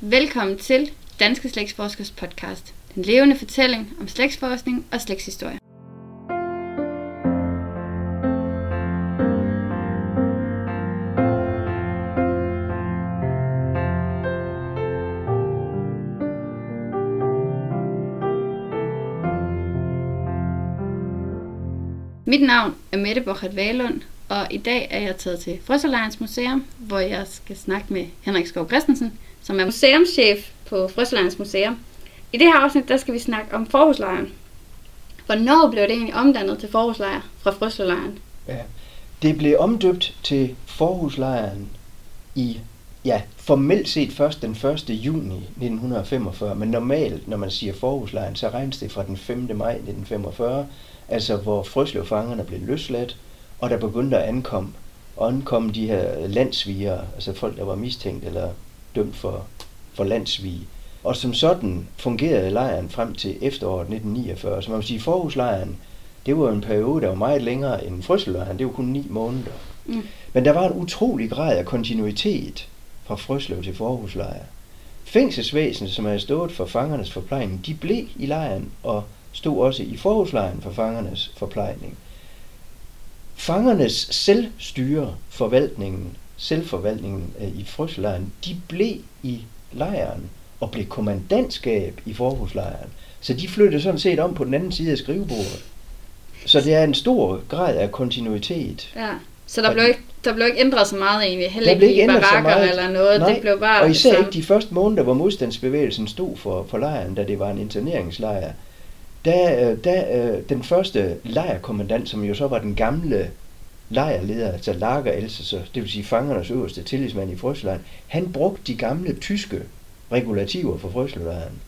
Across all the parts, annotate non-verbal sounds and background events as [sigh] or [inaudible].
Velkommen til Danske Slægtsforskers podcast. Den levende fortælling om slægtsforskning og slægtshistorie. Mit navn er Mette Borchardt Valund, og i dag er jeg taget til Frøsserlejrens Museum, hvor jeg skal snakke med Henrik Skov Christensen, som er museumschef på Frøslejrens Museum. I det her afsnit, der skal vi snakke om forhuslejren. Hvornår blev det egentlig omdannet til forhuslejr fra Frøslejren? Ja. Det blev omdøbt til forhuslejren i, ja, formelt set først den 1. juni 1945, men normalt, når man siger forhuslejren, så regnes det fra den 5. maj 1945, altså hvor Frøslevfangerne blev løsladt, og der begyndte at ankomme, ankomme de her landsviger, altså folk, der var mistænkt eller dømt for, for landsvige. Og som sådan fungerede lejren frem til efteråret 1949. Så man må sige, forhuslejren, det var en periode, der var meget længere end Frøslevlejren. Det var kun ni måneder. Mm. Men der var en utrolig grad af kontinuitet fra Frøslev til forhuslejr. Fængselsvæsenet, som havde stået for fangernes forplejning, de blev i lejren og stod også i forhuslejren for fangernes forplejning. Fangernes selvstyre, forvaltningen, selvforvaltningen i Frøslejren, de blev i lejren og blev kommandantskab i forhuslejren. Så de flyttede sådan set om på den anden side af skrivebordet. Så det er en stor grad af kontinuitet. Ja, så der blev ikke, der blev ikke ændret så meget egentlig, heller ikke, ikke i barakker eller noget, Nej, det blev bare og især ikke de første måneder, hvor modstandsbevægelsen stod for, for lejren, da det var en interneringslejr. Da, da den første lejrkommandant, som jo så var den gamle lejrleder, altså så det vil sige fangernes øverste tillidsmand i Frøslejren, han brugte de gamle tyske regulativer for Frøslejren.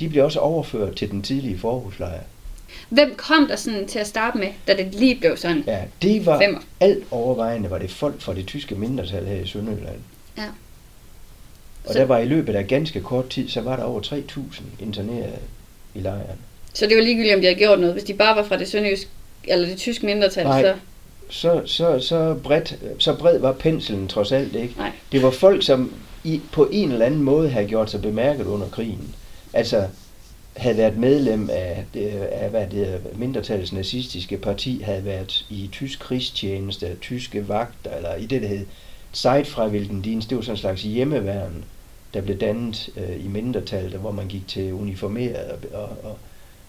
De blev også overført til den tidlige forhuslejr. Hvem kom der sådan til at starte med, da det lige blev sådan? Ja, det var femmer. alt overvejende var det folk fra det tyske mindretal her i Sønderjylland. Ja. Og så... der var i løbet af ganske kort tid, så var der over 3.000 interneret i lejren. Så det var ligegyldigt, om de havde gjort noget. Hvis de bare var fra det sønderjyske, eller det tyske mindretal, Nej, så... Så, så, så, bredt, så bred var penslen trods alt ikke. Nej. Det var folk, som i, på en eller anden måde havde gjort sig bemærket under krigen. Altså havde været medlem af, af hvad det mindretals nazistiske parti, havde været i tysk krigstjeneste, tyske vagter, eller i det, der hed Zeitfreiwilligendienst, det var sådan en slags hjemmeværn, der blev dannet øh, i mindretallet, hvor man gik til uniformeret og, og, og,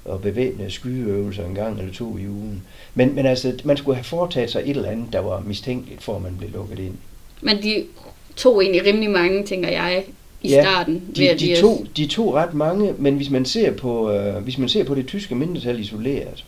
og bevæbnede skydeøvelser en gang eller to i ugen. Men, men altså, man skulle have foretaget sig et eller andet, der var mistænkeligt, for at man blev lukket ind. Men de tog egentlig rimelig mange, tænker jeg, i ja, starten. De, ved de, tog, de tog ret mange, men hvis man ser på, øh, hvis man ser på det tyske mindretal isoleret,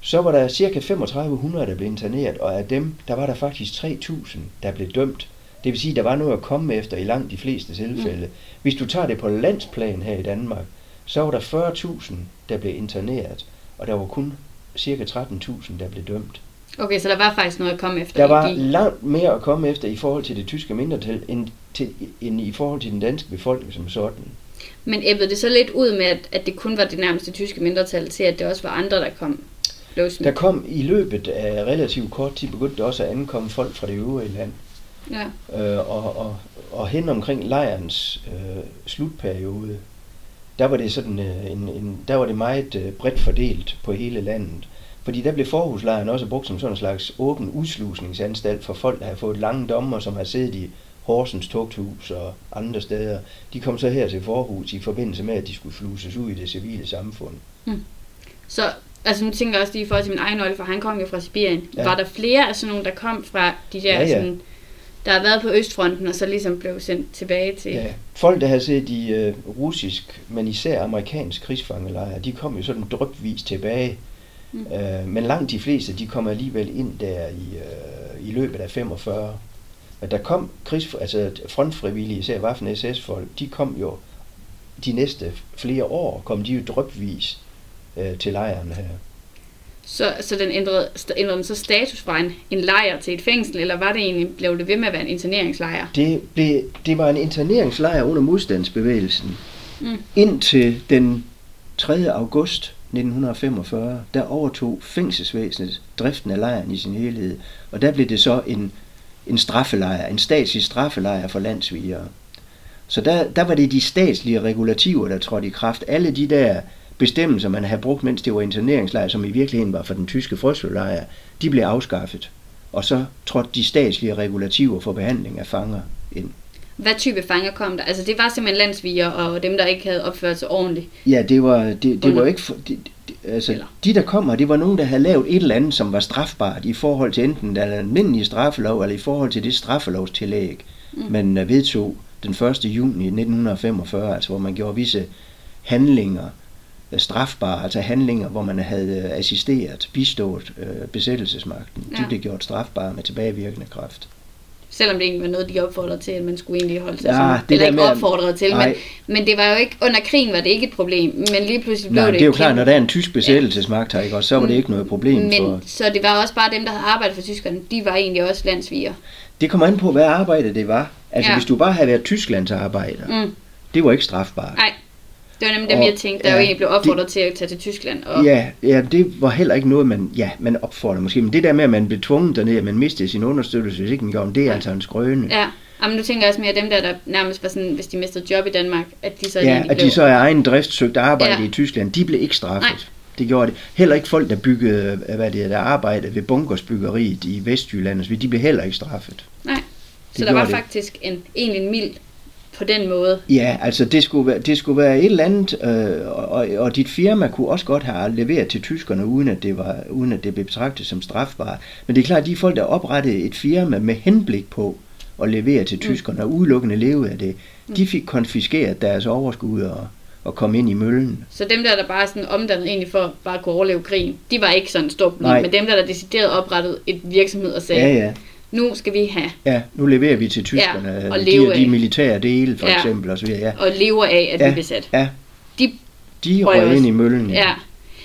så var der cirka 3500, der blev interneret, og af dem, der var der faktisk 3000, der blev dømt. Det vil sige, der var noget at komme efter i langt de fleste tilfælde. Mm. Hvis du tager det på landsplan her i Danmark, så var der 40.000, der blev interneret, og der var kun cirka 13.000, der blev dømt. Okay, så der var faktisk noget at komme efter. Der var de... langt mere at komme efter i forhold til det tyske mindretal, end, til, end i forhold til den danske befolkning som sådan. Men æbbede det så lidt ud med, at, at det kun var det nærmeste tyske mindretal, til at det også var andre, der kom løsende? Der kom i løbet af relativt kort tid, begyndte også at ankomme folk fra det øvrige land. Ja. Øh, og, og, og hen omkring lejrens øh, slutperiode, der var det sådan øh, en, en, der var det meget øh, bredt fordelt på hele landet. Fordi der blev forhuslejren også brugt som sådan en slags åben udslusningsanstalt for folk, der havde fået lange dommer, som har siddet i Horsens Tugthus og andre steder. De kom så her til Forhus i forbindelse med, at de skulle sluses ud i det civile samfund. Hmm. Så altså nu tænker jeg også lige i forhold til min egen olde, for han kom jo fra Sibirien. Ja. Var der flere af sådan nogle, der kom fra de der, ja, ja. Sådan, der har været på Østfronten, og så ligesom blev sendt tilbage til... Ja, folk, der havde set i uh, russisk, men især amerikansk krigsfangelejre, de kom jo sådan drøbvis tilbage Mm. Øh, men langt de fleste, de kom alligevel ind der i, øh, i løbet af 45. Men der kom krigs, altså frontfrivillige, især Waffen SS-folk, de kom jo de næste flere år, kom de jo drøbvis øh, til lejren her. Så, så den ændrede, ændrede den så status fra en, en lejr til et fængsel, eller var det egentlig, blev det ved med at være en interneringslejr? Det, blev, det var en interneringslejr under modstandsbevægelsen. Mm. Indtil den 3. august 1945, der overtog fængselsvæsenet driften af lejren i sin helhed, og der blev det så en, en straffelejr, en statslig straffelejr for landsvigere. Så der, der var det de statslige regulativer, der trådte i kraft. Alle de der bestemmelser, man havde brugt, mens det var interneringslejr, som i virkeligheden var for den tyske frøslejr, de blev afskaffet. Og så trådte de statslige regulativer for behandling af fanger ind. Hvad type fanger kom der? Altså det var simpelthen landsviger og dem, der ikke havde opført sig ordentligt. Ja, det var, det, det var ikke... For, det, det, altså, Eller? de der kommer, det var nogen, der havde lavet et eller andet, som var strafbart i forhold til enten den almindelige straffelov, eller i forhold til det straffelovstillæg, mm. man øh, vedtog den 1. juni 1945, altså hvor man gjorde visse handlinger strafbare, altså handlinger, hvor man havde øh, assisteret, bistået øh, besættelsesmagten. Ja. De blev gjort strafbare med tilbagevirkende kraft. Selvom det ikke var noget, de opfordrede til, at man skulle egentlig holde sig Ja, ja, det eller ikke med at- opfordret til. Men, Nej. men det var jo ikke, under krigen var det ikke et problem, men lige pludselig blev Nej, det det er jo klart, kæmpe- når der er en tysk besættelsesmagt her, ikke, også, så var det Mm. ikke noget problem men, for... Så det var også bare dem, der havde arbejdet for tyskerne, de var egentlig også landsviger. Det kommer an på, hvad arbejde det var. Altså, ja. hvis du bare havde været Tysklands arbejder, Mm. det var ikke strafbart. Nej, det var nemlig dem, Og- jeg tænkte, der ja, jo egentlig blev opfordret til at tage til Tyskland. Og, Ja, ja, det var heller ikke noget, man, ja, man opfordrer måske, men det der med, at man blev tvunget derned, at man mistede sin understøttelse, hvis ikke man gjorde, det er Ja. altså en skrøne. ja. Jamen, nu tænker jeg også mere dem der, der nærmest var sådan, hvis de mistede job i Danmark, at de så Ja, at blev... de så af egen drift søgte arbejde Ja. i Tyskland, de blev ikke straffet. Nej. Det gjorde det. Heller ikke folk, der byggede, hvad det er, der arbejdede ved bunkersbyggeriet i Vestjylland, så videre, de blev heller ikke straffet. Nej, så Det der var det. faktisk en, egentlig en mild på den måde. Ja, altså det skulle være, det skulle være et eller andet, øh, og, og dit firma kunne også godt have leveret til tyskerne, uden at det, var, uden at det blev betragtet som strafbart. Men det er klart, de folk, der oprettede et firma med henblik på at levere til tyskerne og udelukkende leve af det, de fik konfiskeret deres overskud og, og kom ind i møllen. Så dem der, der bare sådan omdannet egentlig for bare at kunne overleve krigen, de var ikke sådan stort Nej. men dem der, der decideret oprettede et virksomhed og sagde, Ja, ja. Nu skal vi have Ja, nu leverer vi til tyskerne Ja, og de, leve de af. militære dele, for Ja. eksempel, og så videre. Ja, og lever af, at Ja. vi bliver sat. ja De, de Røg ind i møllen. ja.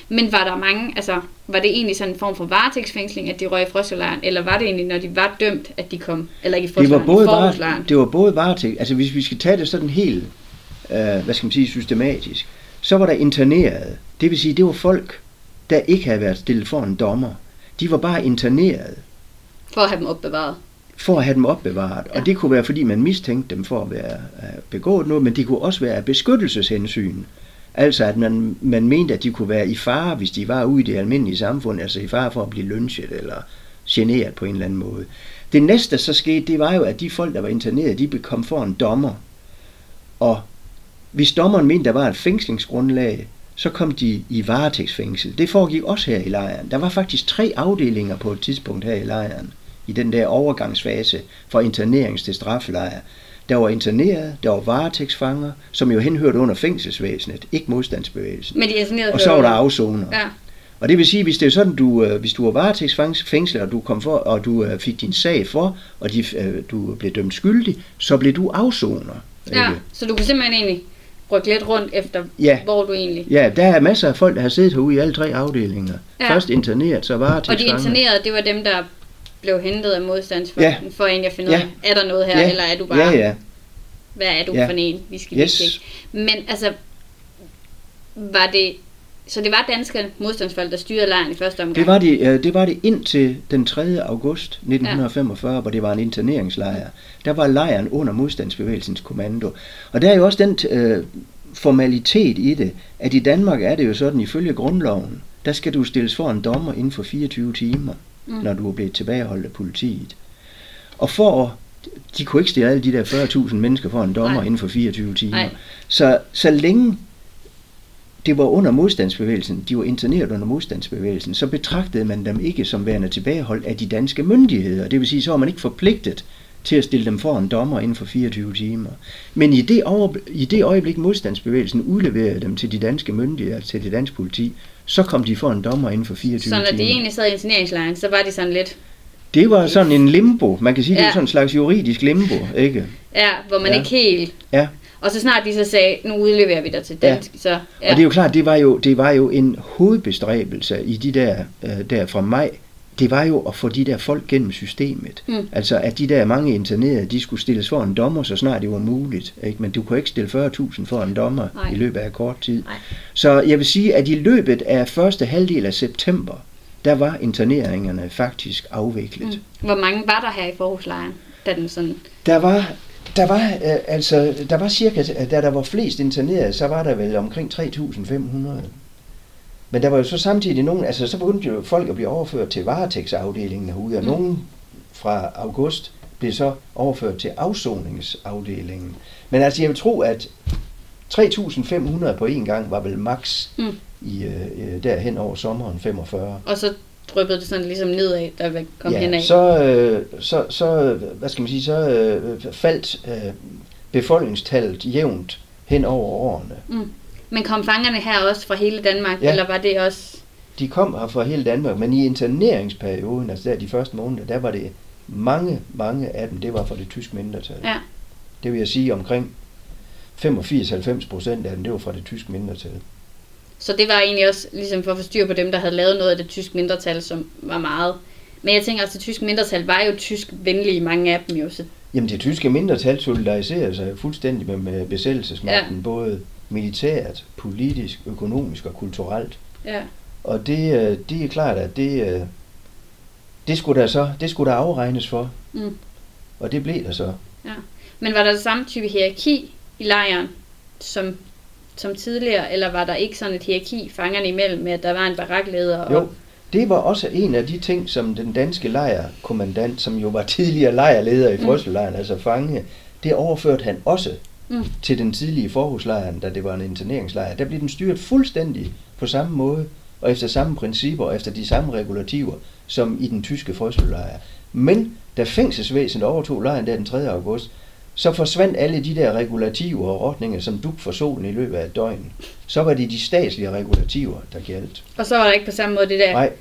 Men var der mange, altså, var det egentlig sådan en form for varetægtsfængsling, at de røg i frøslejren, eller var det egentlig, når de var dømt, at de kom, eller ikke i det var både var, det var både varetægt, altså hvis vi skal tage det sådan helt, øh, hvad skal man sige, systematisk, så var der interneret. Det vil sige, det var folk, der ikke havde været stillet for en dommer. De var bare interneret For at have dem opbevaret. for at have dem opbevaret. Ja. Og det kunne være, fordi man mistænkte dem for at være at begået noget, men det kunne også være af beskyttelseshensyn. Altså at man, man mente, at de kunne være i fare, hvis de var ude i det almindelige samfund, altså i fare for at blive lynchet eller generet på en eller anden måde. Det næste, der så skete, det var jo, at de folk, der var interneret, de kom for en dommer. Og hvis dommeren mente, der var et fængslingsgrundlag, så kom de i varetægtsfængsel. Det foregik også her i lejren. Der var faktisk tre afdelinger på et tidspunkt her i lejren, i den der overgangsfase fra internerings til straffelejr. Der var interneret, der var varetægtsfanger, som jo henhørte under fængselsvæsenet, ikke modstandsbevægelsen. Men de internerede Og så var der afsoner. Ja, Og det vil sige, hvis det er sådan, du, øh, hvis du var varetægtsfængslet, og du kom for, og du øh, fik din sag for, og de, øh, du blev dømt skyldig, så blev du afsoner. ja, ikke? så du kunne simpelthen egentlig rykke lidt rundt efter, Ja. hvor du egentlig... Ja, der er masser af folk, der har siddet herude i alle tre afdelinger. Ja. Først interneret, så Og de varetægtsfanger. internerede, det var dem, der blev hentet af modstandsfolken, ja. for egentlig at finde ud Ja. af, er der noget her, Ja. eller er du bare, Ja, ja. hvad er du Ja. for en, vi skal Yes. lige. Men altså, var det, så det var danske modstandsfolk, der styrede lejren i første omgang? Det var det, øh, det var det indtil den 3. august 1945, ja. hvor det var en interneringslejr. Der var lejren under modstandsbevægelsens kommando. Og der er jo også den øh, formalitet i det, at i Danmark er det jo sådan, ifølge grundloven, der skal du stilles for en dommer inden for 24 timer, Mm. når du er blevet tilbageholdt af politiet. Og for at de kunne ikke stille alle de der 40.000 mennesker for en dommer Nej. inden for 24 timer. Nej. Så, så længe det var under modstandsbevægelsen, de var interneret under modstandsbevægelsen, så betragtede man dem ikke som værende tilbageholdt af de danske myndigheder. Det vil sige, så var man ikke forpligtet til at stille dem for en dommer inden for 24 timer. Men i det, over, i det øjeblik modstandsbevægelsen udleverede dem til de danske myndigheder, til det danske politi, så kom de for en dommer inden for 24 Så når timer. de egentlig sad i interneringslejren, så var de sådan lidt, Det var sådan en limbo. Man kan sige, det Ja. var sådan en slags juridisk limbo, ikke? ja, hvor man Ja. ikke helt... Ja. Og så snart de så sagde, nu udleverer vi dig til dansk, så... Ja. Og det er jo klart, det var jo, det var jo en hovedbestræbelse i de der, øh, der fra maj. Det var jo at få de der folk gennem systemet. Mm. Altså at de der mange internerede, de skulle stilles for en dommer, så snart det var muligt. Ikke? Men du kunne ikke stille 40.000 for en dommer Nej. i løbet af kort tid. Nej. Så jeg vil sige, at i løbet af første halvdel af september, der var interneringerne faktisk afviklet. Mm. Hvor mange var der her i forhuslejren, da den sådan... Der var Der var, øh, altså, der var cirka, da der var flest interneret, så var der vel omkring 3.500. Men der var jo så samtidig nogen, altså så begyndte jo folk at blive overført til varetægtsafdelingen herude, og Mm. nogen fra august blev så overført til afsoningsafdelingen. Men altså jeg vil tro, at 3.500 på en gang var vel max Mm. i, øh, øh, derhen over sommeren 45. Og så dryppede det sådan ligesom nedad, der komme ja, henad. så, øh, så, så, hvad skal man sige, så øh, faldt øh, befolkningstallet jævnt hen over årene. Mm. Men kom fangerne her også fra hele Danmark, Ja. eller var det også... De kom her fra hele Danmark, men i interneringsperioden, altså der de første måneder, der var det mange, mange af dem, det var fra det tyske mindretal. Ja. Det vil jeg sige omkring 85-90 procent af dem, det var fra det tyske mindretal. Så det var egentlig også ligesom for at få styr på dem, der havde lavet noget af det tysk mindretal, som var meget. Men jeg tænker også, at det tyske mindretal var jo tysk venlige, mange af dem jo. Så Jamen det tyske mindretal solidariserede sig fuldstændig med, med besættelsesmagten, ja. både militært, politisk, økonomisk og kulturelt. ja. Og det, øh, det er klart, at det, øh, det skulle der så det skulle der afregnes for, Mm. og det blev der så. Men var der det samme type hierarki i lejren, som, som tidligere, eller var der ikke sådan et hierarki fangerne imellem, med at der var en barakleder? Og, Jo, det var også en af de ting, som den danske lejrkommandant, som jo var tidligere lejrleder i Mm. Frøselejren, altså fange, det overførte han også Mm. til den tidlige forhuslejren, da det var en interneringslejr. Der blev den styret fuldstændig på samme måde, og efter samme principper, og efter de samme regulativer, som i den tyske frøselejr. Men da fængselsvæsenet overtog lejren der den 3. august, så forsvandt alle de der regulativer og ordninger som duk for solen i løbet af et døgn. Så var det de statslige regulativer, der galt. og så var der ikke på samme måde det der Nej.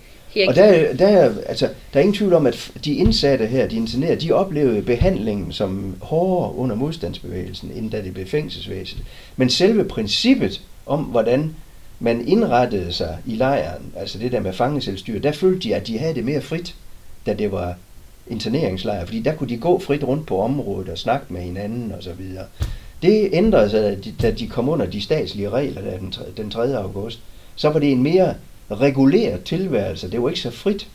Og der, der, altså, der er ingen tvivl om, at de indsatte her, de internerede, de oplevede behandlingen som hårdere under modstandsbevægelsen, end da det blev fængselsvæsenet. Men selve princippet om, hvordan man indrettede sig i lejren, altså det der med fangeselvstyre, der følte de, at de havde det mere frit, da det var interneringslejr, fordi der kunne de gå frit rundt på området og snakke med hinanden og så videre. Det ændrede sig, da de- da de kom under de statslige regler der den 3. august. Så var det en mere reguleret tilværelse. Det var ikke så frit i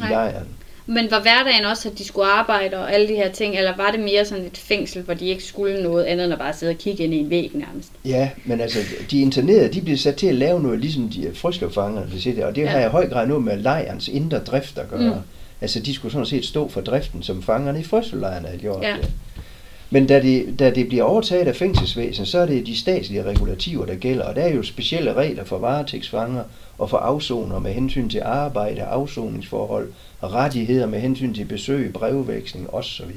Nej. lejren. Men var hverdagen også, at de skulle arbejde og alle de her ting, eller var det mere sådan et fængsel, hvor de ikke skulle noget andet end at bare sidde og kigge ind i en væg nærmest? Ja, men altså, de internerede, de blev sat til at lave noget, ligesom de det, og det Ja. har i høj grad noget med lejrens indre drift at gøre. Mm. Altså, de skulle sådan set stå for driften, som fangerne i frøslejrene havde gjort Ja. det. Men da det, da det bliver overtaget af fængselsvæsen, så er det de statslige regulativer, der gælder, og der er jo specielle regler for varetægtsfanger og for afsoner med hensyn til arbejde, afsoningsforhold, rettigheder med hensyn til besøg, brevveksling osv.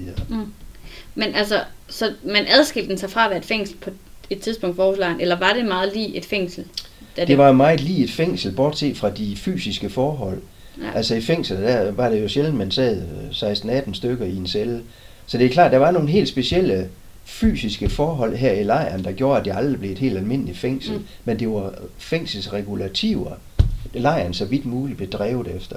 Men altså, så man adskilte den sig fra at være et fængsel på et tidspunkt for Aarhuslejren, eller var det meget lige et fængsel? Da Det var meget lige et fængsel, bortset fra de fysiske forhold. ja. Altså i fængslet, der var det jo sjældent, man sad øh, 16-18 stykker i en celle. Så det er klart, der var nogle helt specielle fysiske forhold her i lejren, der gjorde, at det aldrig blev et helt almindeligt fængsel. Mm. Men det var fængselsregulativer, lejren så vidt muligt blev drevet efter.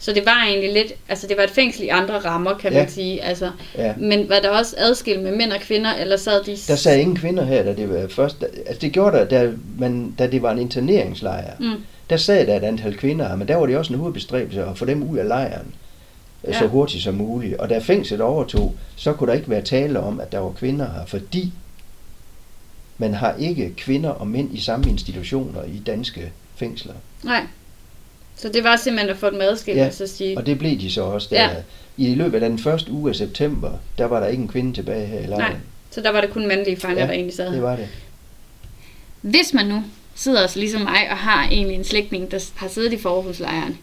Så det var egentlig lidt, altså det var et fængsel i andre rammer, kan Ja. man sige. Altså, Ja. men var der også adskilt med mænd og kvinder, eller sad de... Der sad ingen kvinder her, da det var først. Altså det gjorde der, da, man, da det var en interneringslejr. Mm. Der sad der et antal kvinder men der var det også en hovedbestræbelse at få dem ud af lejren ja. så Ja. hurtigt som muligt. Og da fængslet overtog, så kunne der ikke være tale om, at der var kvinder her, fordi man har ikke kvinder og mænd i samme institutioner i danske fængsler. Nej. Så det var simpelthen at få dem adskilt, Ja, så sige... Og det blev de så også. Der. Ja. I løbet af den første uge af september, der var der ikke en kvinde tilbage her i lejren. Nej, så der var det kun mandlige fanger, Ja, der egentlig sad Det var det. Hvis man nu sidder så ligesom mig og har egentlig en slægtning, der har siddet i forhuslejren,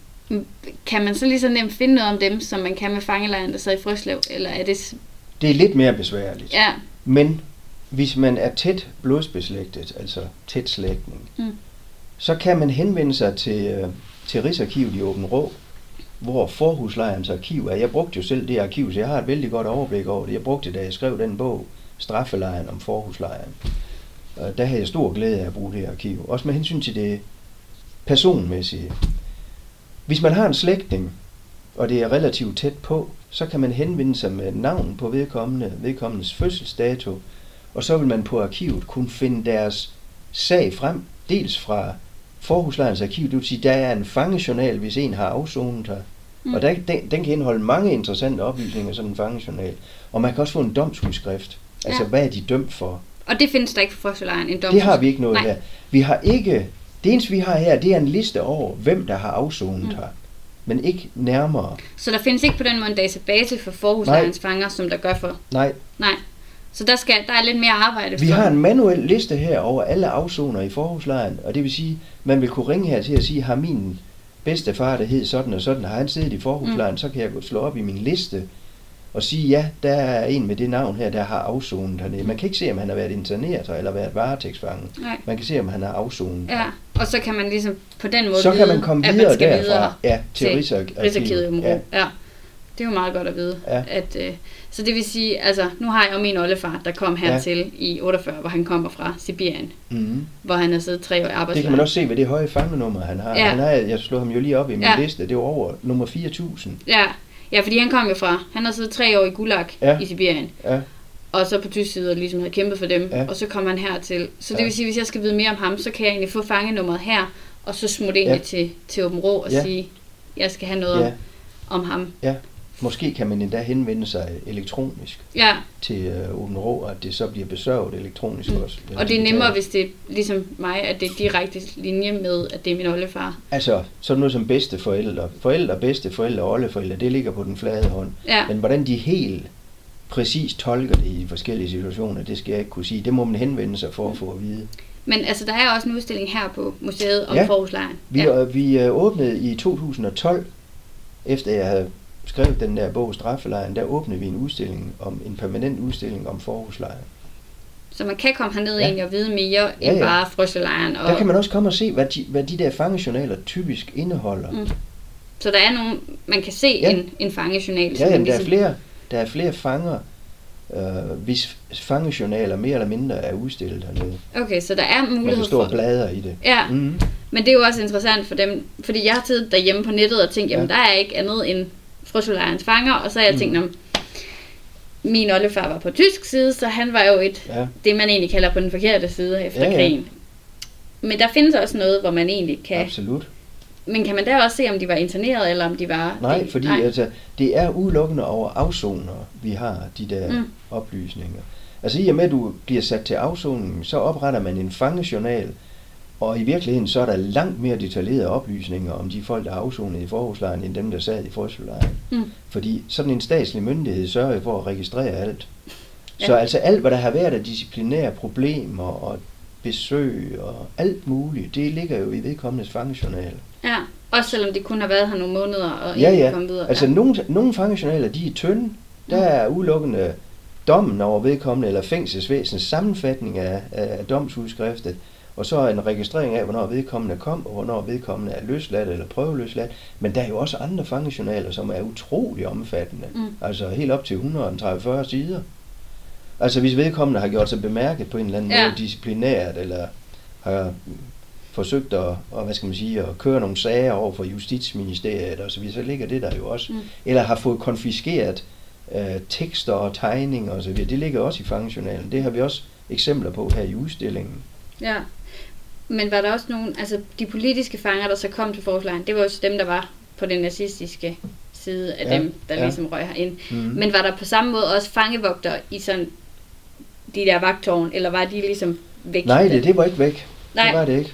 kan man så lige så nemt finde noget om dem, som man kan med fangelejren, der sidder i Frøslev? Eller er det... Det er lidt mere besværligt. Ja, Men hvis man er tæt blodsbeslægtet, altså tæt slægtning, Mm. så kan man henvende sig til, øh, til Rigsarkivet i Åben Rå, hvor forhuslejrens arkiv er. Jeg brugte jo selv det arkiv, så jeg har et vældig godt overblik over det. Jeg brugte det, da jeg skrev den bog, Straffelejren om forhuslejren. Og der havde jeg stor glæde af at bruge det arkiv. Også med hensyn til det personmæssige. Hvis man har en slægtning, og det er relativt tæt på, så kan man henvende sig med navn på vedkommende, vedkommendes fødselsdato, og så vil man på arkivet kunne finde deres sag frem, dels fra forhuslejrens arkiv, det vil sige, der er en fangejournal, hvis en har afsonet her, Mm. og der, den, den kan indeholde mange interessante oplysninger, sådan en fangejournal. Og man kan også få en domsudskrift Altså, Ja. hvad er de dømt for? Og det findes der ikke for Frøselejren, en dom. Det har vi ikke noget Nej. her. Vi har ikke... Det eneste, vi har her, det er en liste over, hvem der har afsonet Mm. her. Men ikke nærmere. Så der findes ikke på den måde en database for forhuslejrens fanger, som der gør for... Nej, Nej. Så der, skal, der er lidt mere arbejde vi for. har en manuel liste her over alle afsoner i forhuslejren, og det vil sige, man vil kunne ringe her til at sige, har min bedstefar, der hed sådan og sådan, har han siddet i forhuslejren, mm. så kan jeg gå slå op i min liste og sige, ja, der er en med det navn her, der har afsonet hernede. Man kan ikke se, om han har været interneret her, eller været varetægtsfange. Nej. Man kan se, om han har afsonet. Ja, og så kan man ligesom på den måde Så kan vide, man komme videre man derfra videre ja, til, til Rigsarkivet. Rigsarkivet i Ja. ja. Det er jo meget godt at vide. Ja. At, øh, så det vil sige, altså nu har jeg jo min oldefar, der kom hertil ja. i 48, hvor han kommer fra Sibirien, Mm. hvor han har siddet tre år i Det kan arbejdslejr. man også se ved det høje fangenummer, han har. Ja. Han har jeg slog ham jo lige op i min Ja. liste. Det var over nummer 4000. Ja. ja, fordi han kom jo fra, han har siddet tre år i Gulag ja. i Sibirien. Ja. Og så på tysk side ligesom havde kæmpet for dem, Ja. ja. og så kom han hertil. Så det Ja. vil sige, hvis jeg skal vide mere om ham, så kan jeg egentlig få fangenummeret her, og så smutte Ja. egentlig til, til Åben Rå og Ja. ja. sige, jeg skal have noget Ja. ja. om, om ham. Ja. Måske kan man endda henvende sig elektronisk Ja, til øh, Åben Rå, og at det så bliver besørget elektronisk Mm. også. og det er nemmere, hvis det er ligesom mig, at det er direkte linje med, at det er min oldefar. Altså, sådan noget som bedste forældre. Forældre, bedste forældre og oldeforældre, det ligger på den flade hånd. Ja, Men hvordan de helt præcis tolker det i forskellige situationer, det skal jeg ikke kunne sige. Det må man henvende sig for at få at vide. men altså, der er også en udstilling her på museet om Ja. Forhuslejren. Vi, Ja. ja. vi øh, åbnede i 2012, efter jeg havde skrevet den der bog Straffelejren, der åbnede vi en udstilling om en permanent udstilling om forhuslejren. Så man kan komme herned Ja. egentlig og vide mere Ja, end ja. bare frøselejren. Og, Der kan man også komme og se, hvad de, hvad de der fangejournaler typisk indeholder. Mm. Så der er nogen, man kan se Ja. en, en fangejournal. Ja, jamen, der er ligesom- flere, der er flere fanger, øh, hvis fangejournaler mere eller mindre er udstillet hernede. Okay, så der er mulighed kan stå og for... bladre i det. Ja, Mm. men det er jo også interessant for dem, fordi jeg har siddet derhjemme på nettet og tænkt, jamen Ja. der er ikke andet end frøsolejrens fanger, og så har jeg Mm. tænkt, om min oldefar var på tysk side, så han var jo et, Ja. det man egentlig kalder på den forkerte side efter Ja, ja. krigen. Men der findes også noget, hvor man egentlig kan... Absolut. Men kan man der også se, om de var interneret, eller om de var... Nej, fordi altså, det er udelukkende over afsoner, vi har de der Mm. oplysninger. Altså i og med, at du bliver sat til afsoning, så opretter man en fangejournal, og i virkeligheden så er der langt mere detaljerede oplysninger om de folk, der er afsonet i forhuslejren, end dem, der sad i frøselejren. Mm. Fordi sådan en statslig myndighed sørger for at registrere alt. Ja. Så altså alt, hvad der har været af disciplinære problemer og besøg og alt muligt, det ligger jo i vedkommendes fangejournal. Ja, også selvom de kun har været her nogle måneder og Ja, ikke ja. kommet videre. Altså ja. nogle, nogle fangejournaler, de er tynde. Der er udelukkende dommen over vedkommende, eller fængselsvæsenets sammenfatning af, af domsudskriftet, og så en registrering af, hvornår vedkommende kom, og hvornår vedkommende er løsladt eller prøveløsladt. Men der er jo også andre fangejournaler, som er utrolig omfattende. Mm. Altså helt op til 130 sider. Altså hvis vedkommende har gjort sig bemærket på en eller anden Ja. måde disciplinært, eller har forsøgt at, og, hvad skal man sige, at køre nogle sager over for Justitsministeriet og så videre, så ligger det der jo også. Mm. Eller har fået konfiskeret øh, tekster og tegninger og så videre. Det ligger også i fangejournalen. Det har vi også eksempler på her i udstillingen. Ja. Men var der også nogen, altså de politiske fanger, der så kom til forslagene, det var jo dem, der var på den nazistiske side af Ja, dem, der ja. ligesom røg herind. Mm. Men var der på samme måde også fangevogter i sådan de der vagtårn, eller var de ligesom væk? Nej, det, det var ikke væk. Nej. Det var det ikke.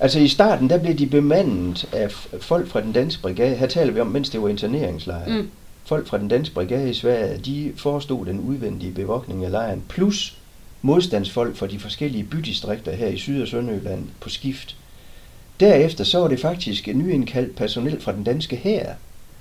Altså i starten, der blev de bemandet af folk fra den danske brigade. Her taler vi om, mens det var interneringslejre. Mm. Folk fra den danske brigade i Sverige, de forestod den udvendige bevogtning af lejren, plus modstandsfolk fra de forskellige bydistrikter her i Syd- og Sønderjylland på skift. Derefter så var det faktisk nyindkaldt personel fra den danske hær,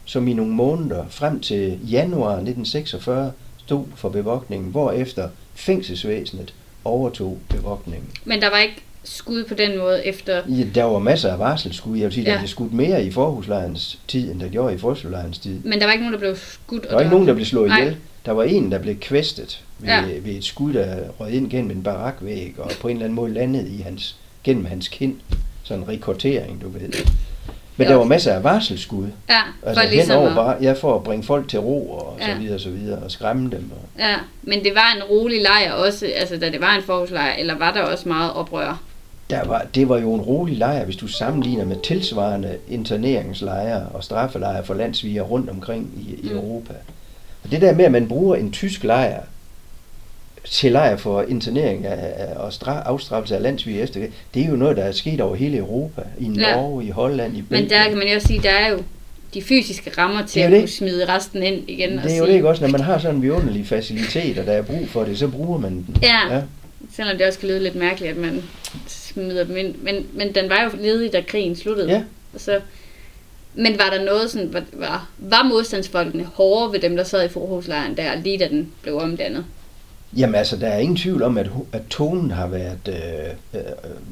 som i nogle måneder frem til januar 1946 stod for bevogtningen, hvorefter fængselsvæsenet overtog bevogtningen. Men der var ikke skud på den måde efter... Ja, der var masser af varselsskud. Jeg vil sige, ja. der blev skudt mere i forhuslejrens tid, end der gjorde i forhuslejrens tid. Men der var ikke nogen, der blev skudt? Der var ikke nogen, der blev slået Nej. ihjel. Der var en, der blev kvæstet ved, ja. Ved et skud, der røg ind gennem en barakvæg, og på en eller anden måde landede i hans, gennem hans kind. Sådan en rekordering, du ved. Men der var masser af varselsskud. Ja, Altså for ligesom henover at, bare, ja, for at bringe folk til ro og så Ja. videre og så videre, og skræmme dem. Og, Ja, men det var en rolig lejr også, altså da det var en forhuslejr, eller var der også meget oprør? der var, det var jo en rolig lejr, hvis du sammenligner med tilsvarende interneringslejre og straffelejre for landsviger rundt omkring i, i Mm. Europa. Og det der med, at man bruger en tysk lejr til lejr for internering af, og stra, afstraffelse af landsvige efter det er jo noget, der er sket over hele Europa. I Ja. Norge, i Holland, i Men Belgien. der kan man jo sige, der er jo de fysiske rammer til at kunne smide resten ind igen. og det er jo sige, det ikke også, når man har sådan en vidunderlig facilitet, og der er brug for det, så bruger man den. Ja. ja. Selvom det også kan lyde lidt mærkeligt, at man smider dem ind. Men, men den var jo ledig, da krigen sluttede. Ja. Og Så, men var der noget sådan, var, var, var modstandsfolkene hårdere ved dem, der sad i forhuslejren der, lige da den blev omdannet? Jamen altså, der er ingen tvivl om, at, at tonen har været øh, øh,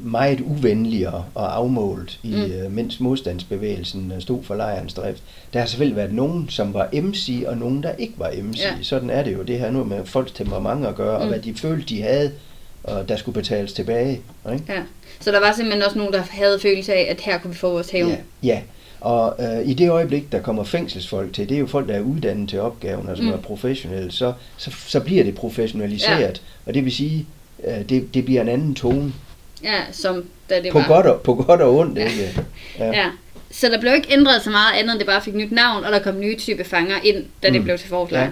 meget uvenligere og afmålt, i, Mm. øh, mens modstandsbevægelsen øh, stod for lejrens drift. Der har selvfølgelig været nogen, som var MC, og nogen, der ikke var MC. Ja. Sådan er det jo. Det har noget med folks temperament at gøre, mm. og hvad de følte, de havde, og der skulle betales tilbage. Ikke? Ja. Så der var simpelthen også nogen, der havde følelse af, at her kunne vi få vores hævn. Ja, ja. Og øh, i det øjeblik, der kommer fængselsfolk til, det er jo folk, der er uddannet til opgaven, og som Mm. er professionelle, så, så, så bliver det professionaliseret. Ja. Og det vil sige, øh, det, det bliver en anden tone. ja som da det På var. godt, og, på godt og ondt, Ja. ikke? Ja. Ja. Så der blev ikke ændret så meget andet, end det bare fik nyt navn, og der kom nye type fanger ind, da det Mm. blev til forslag. Ja.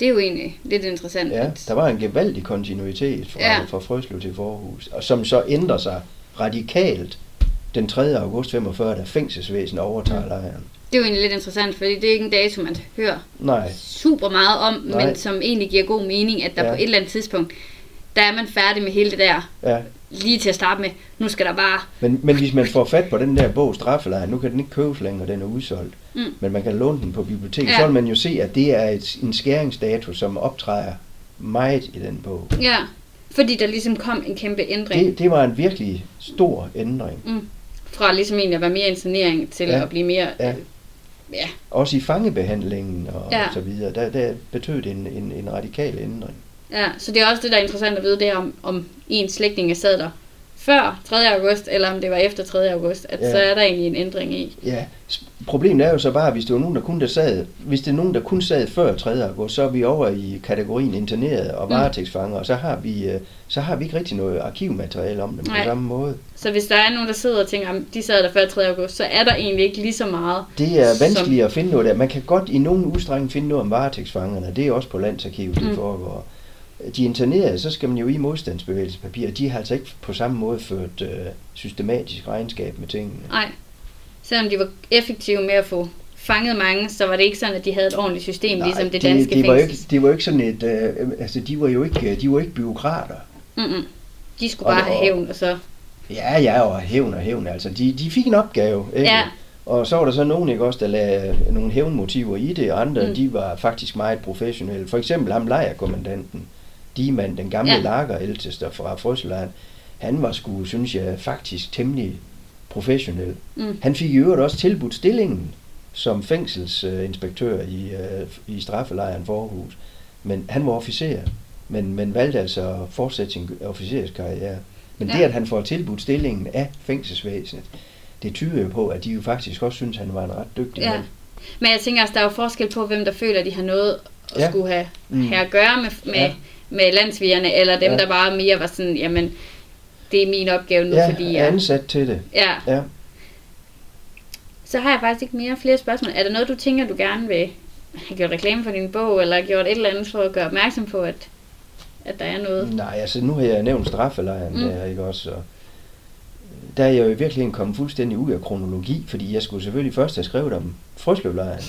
Det er jo egentlig lidt interessant. ja, at- der var en gevaldig kontinuitet fra, ja. fra Frøslev til Forhus, og som så ændrer sig radikalt den 3. august 45, da fængselsvæsenet overtager Mm. lejren. Det er jo egentlig lidt interessant, fordi det er ikke en dato, man hører Nej, super meget om, Nej. men som egentlig giver god mening, at der Ja. på et eller andet tidspunkt, der er man færdig med hele det der, ja. lige til at starte med, nu skal der bare, Men, men hvis man får fat på den der bog, Straffelejren, nu kan den ikke købes længere, den er udsolgt, Mm. men man kan låne den på biblioteket, Ja. så vil man jo se, at det er et, en skæringsdato, som optræder meget i den bog. ja, fordi der ligesom kom en kæmpe ændring. Det, det var en virkelig stor ændring. Fra ligesom egentlig at være mere internering til Ja. at blive mere, Ja. øh, ja, Også i fangebehandlingen og, ja. og så videre, der, der betød det en, en, en radikal ændring. ja, så det er også det, der er interessant at vide, det er om, om ens slægtninge sad der før 3. august, eller om det var efter 3. august, at Ja. så er der egentlig en ændring i. Ja, problemet er jo så bare, hvis det var nogen, der kun der sad, hvis det er nogen, der kun sad før 3. august, så er vi over i kategorien interneret og Mm. varetægtsfanger, og så har vi, øh, så har vi ikke rigtig noget arkivmateriale om dem Nej. på samme måde. Så hvis der er nogen, der sidder og tænker, at de sad der før 3. august, så er der egentlig ikke lige så meget. Det er Som- vanskeligt at finde noget der. Man kan godt i nogen udstrækning finde noget om varetægtsfangerne. Det er også på landsarkivet, det Mm. mm. foregår. De internerede, så skal man jo i modstandsbevægelsespapir. De har altså ikke på samme måde ført øh, systematisk regnskab med tingene. Nej. Selvom de var effektive med at få fanget mange, så var det ikke sådan, at de havde et ordentligt system, Nej, ligesom det danske det, var jo fængsel. ikke, det var ikke sådan et, øh, altså de var jo ikke, de var ikke byråkrater. Mm-mm. De skulle Og- bare have og- hævn, og så... Ja, ja, og hævn og hævn. Altså, de, de fik en opgave, ikke? Ja. Og så var der så nogen, ikke også, der lagde nogle hævnmotiver i det, og andre, mm. de var faktisk meget professionelle. For eksempel ham lejerkommandanten, Diemann, den gamle Ja. lagerældtester fra Frøsland, han var sgu, synes jeg, faktisk temmelig professionel. Mm. Han fik i øvrigt også tilbudt stillingen som fængselsinspektør i, øh, i straffelejren Forhus. Men han var officer, men, men valgte altså at fortsætte sin officerskarriere. Men Ja. ja. det, at han får tilbudt stillingen af fængselsvæsenet, det tyder jo på, at de jo faktisk også synes, at han var en ret dygtig Ja. mand. Men jeg tænker også, der er jo forskel på, hvem der føler, at de har noget at Ja. skulle have, Mm. have at gøre med, med, Ja. Med landsvigerne, eller dem, Ja. der bare mere var sådan, jamen, det er min opgave nu, Ja, fordi er jeg... ansat til det. Ja, Ja. så har jeg faktisk ikke mere flere spørgsmål. Er der noget, du tænker, du gerne vil have gjort reklame for din bog, eller gjort et eller andet for at gøre opmærksom på, at, at der er noget? Nej, altså nu har jeg nævnt straffelejren Mm. mm. der, ikke også? Og der er jeg jo i virkeligheden kommet fuldstændig ud af kronologi, fordi jeg skulle selvfølgelig først have skrevet om Frøslevlejren.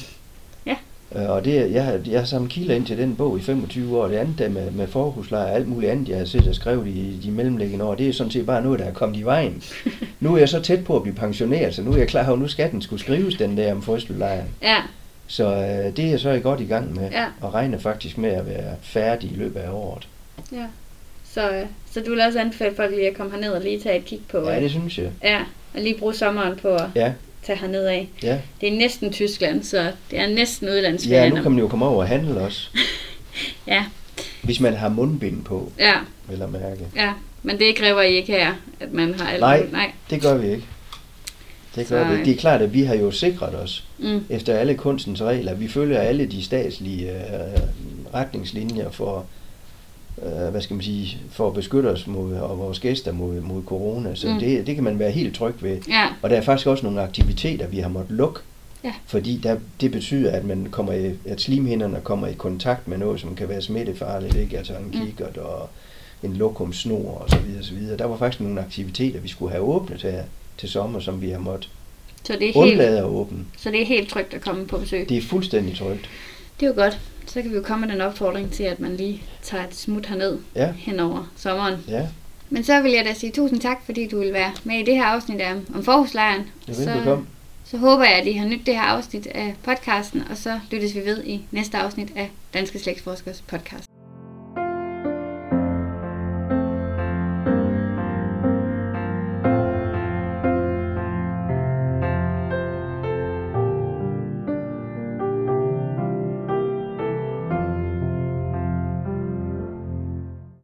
Øh, Og det, jeg, har, jeg har samlet kilder ind til den bog i 25 år. Det andet der med, med forhuslejr og alt muligt andet, jeg har set og skrevet i de mellemliggende år, det er sådan set bare noget, der er kommet i vejen. [laughs] nu er jeg så tæt på at blive pensioneret, så nu er jeg klar over, at nu skal den skulle skrives, den der om Frøslevlejren. Ja, Så øh, det er jeg så i godt i gang med, Ja. og regner faktisk med at være færdig i løbet af året. ja. Så, øh, så du vil også anbefale folk lige at komme herned og lige tage et kig på, Ja, det synes jeg. ja, og lige bruge sommeren på at Ja, tage herned af. ja. Det er næsten Tyskland, så det er næsten Ja, udlandsferien. nu kan man jo komme over og handle også. [laughs] Ja, Hvis man har mundbind på, ja, vil jeg mærke. ja. Men det kræver I ikke her, at man har alt Nej. Nej. Det gør vi ikke. Det gør Så, vi ikke. Det er klart, at vi har jo sikret os Mm. efter alle kunstens regler. Vi følger alle de statslige øh, retningslinjer for, øh, hvad skal man sige, for at beskytte os mod, og vores gæster mod, mod corona. Så Mm. det, det kan man være helt tryg ved. Ja, Og der er faktisk også nogle aktiviteter, vi har måttet lukke Ja. Fordi der, det betyder, at man kommer i, at slimhinderne kommer i kontakt med noget, som kan være smittefarligt, ikke? Altså en Mm. kikkert og en lokumsnor og så videre, så videre. Der var faktisk nogle aktiviteter, vi skulle have åbnet her til sommer, som vi har måttet Så det er helt, at åbne. så det er helt trygt at komme på besøg. Det er fuldstændig trygt. Det er jo godt. Så kan vi jo komme med den opfordring til, at man lige tager et smut herned Ja, hen over sommeren. ja, Men så vil jeg da sige tusind tak, fordi du vil være med i det her afsnit af om forhuslejren. det så, velbekomme. så håber jeg, at I har nydt det her afsnit af podcasten, og så lyttes vi ved i næste afsnit af Danske Slægtsforskers podcast.